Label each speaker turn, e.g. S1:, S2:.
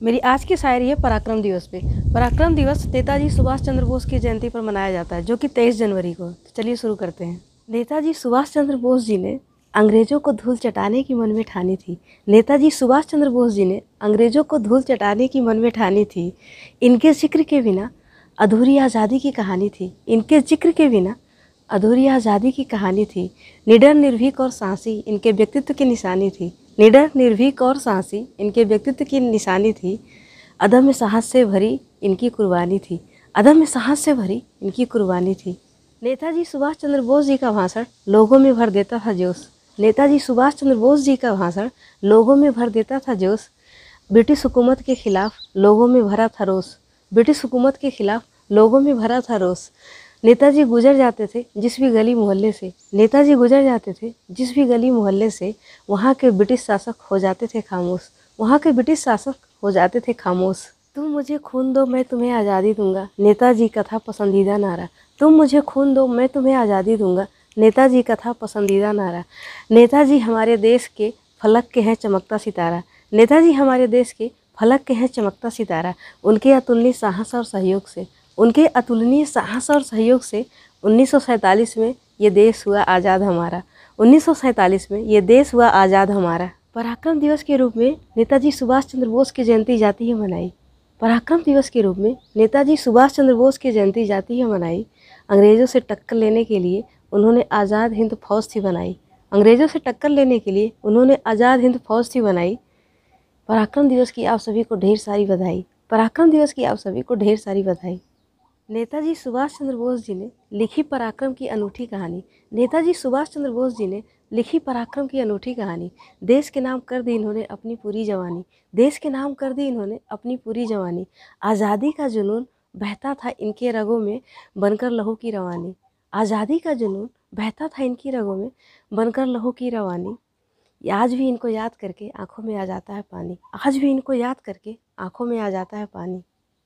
S1: मेरी आज की शायरी है पराक्रम दिवस पे। पराक्रम दिवस नेताजी सुभाष चंद्र बोस की जयंती पर मनाया जाता है, जो कि तेईस जनवरी को। तो चलिए शुरू करते हैं। नेताजी सुभाष चंद्र बोस जी ने अंग्रेज़ों को धूल चटाने की मन में ठानी थी। नेताजी सुभाष चंद्र बोस जी ने अंग्रेज़ों को धूल चटाने की मन में ठानी थी। इनके ज़िक्र के बिना अधूरी आज़ादी की कहानी थी। इनके ज़िक्र के बिना अधूरी आज़ादी की कहानी थी। निडर, निर्भीक और साहसी इनके व्यक्तित्व की निशानी थी। निडर, निर्भीक और साहसी, इनके व्यक्तित्व की निशानी थी। अदम्य साहस से भरी इनकी कुर्बानी थी। अदम्य साहस से भरी इनकी कुर्बानी थी। नेताजी सुभाष चंद्र बोस जी का भाषण लोगों में भर देता था जोश। नेताजी सुभाष चंद्र बोस जी का भाषण लोगों में भर देता था जोश। ब्रिटिश हुकूमत के खिलाफ लोगों में भरा था रोष। ब्रिटिश हुकूमत के खिलाफ लोगों में भरा था रोष। नेताजी गुजर जाते थे जिस भी गली मोहल्ले से, नेताजी गुजर जाते थे जिस भी गली मोहल्ले से, वहाँ के ब्रिटिश शासक हो जाते थे खामोश। वहाँ के ब्रिटिश शासक हो जाते थे खामोश। तुम मुझे खून दो, मैं तुम्हें आज़ादी दूँगा। नेताजी का था पसंदीदा नारा। तुम मुझे खून दो, मैं तुम्हें आज़ादी दूँगा। नेताजी का था पसंदीदा नारा। नेताजी हमारे देश के फलक के हैं चमकता सितारा। नेताजी हमारे देश के फलक के हैं चमकता सितारा। उनके अतुलनीय साहस और सहयोग से। उनके अतुलनीय साहस और सहयोग से उन्नीस सौ सैंतालीस में ये देश हुआ आज़ाद हमारा। उन्नीस में ये देश हुआ आज़ाद हमारा। पराक्रम दिवस के रूप में नेताजी सुभाष चंद्र बोस की जयंती जाती है मनाई। पराक्रम दिवस के रूप में नेताजी सुभाष चंद्र बोस की जयंती जाती है मनाई। अंग्रेज़ों से टक्कर लेने के लिए उन्होंने आज़ाद हिंद फौज थी बनाई। अंग्रेज़ों से टक्कर लेने के लिए उन्होंने आज़ाद हिंद फौज थी बनाई। पराक्रम दिवस की आप सभी को ढेर सारी बधाई। पराक्रम दिवस की आप सभी को ढेर सारी बधाई। नेताजी सुभाष चंद्र बोस जी ने लिखी पराक्रम की अनूठी कहानी। नेताजी सुभाष चंद्र बोस जी ने लिखी पराक्रम की अनूठी कहानी। देश के नाम कर दी इन्होंने अपनी पूरी जवानी। देश के नाम कर दी इन्होंने अपनी पूरी जवानी। आज़ादी का जुनून बहता था इनके रगों में बनकर लहू की रवानी। आज़ादी का जुनून बहता था इनकी रगों में बनकर लहू की रवानी। आज भी इनको याद करके आँखों में आ जाता है पानी। आज भी इनको याद करके आँखों में आ जाता है पानी।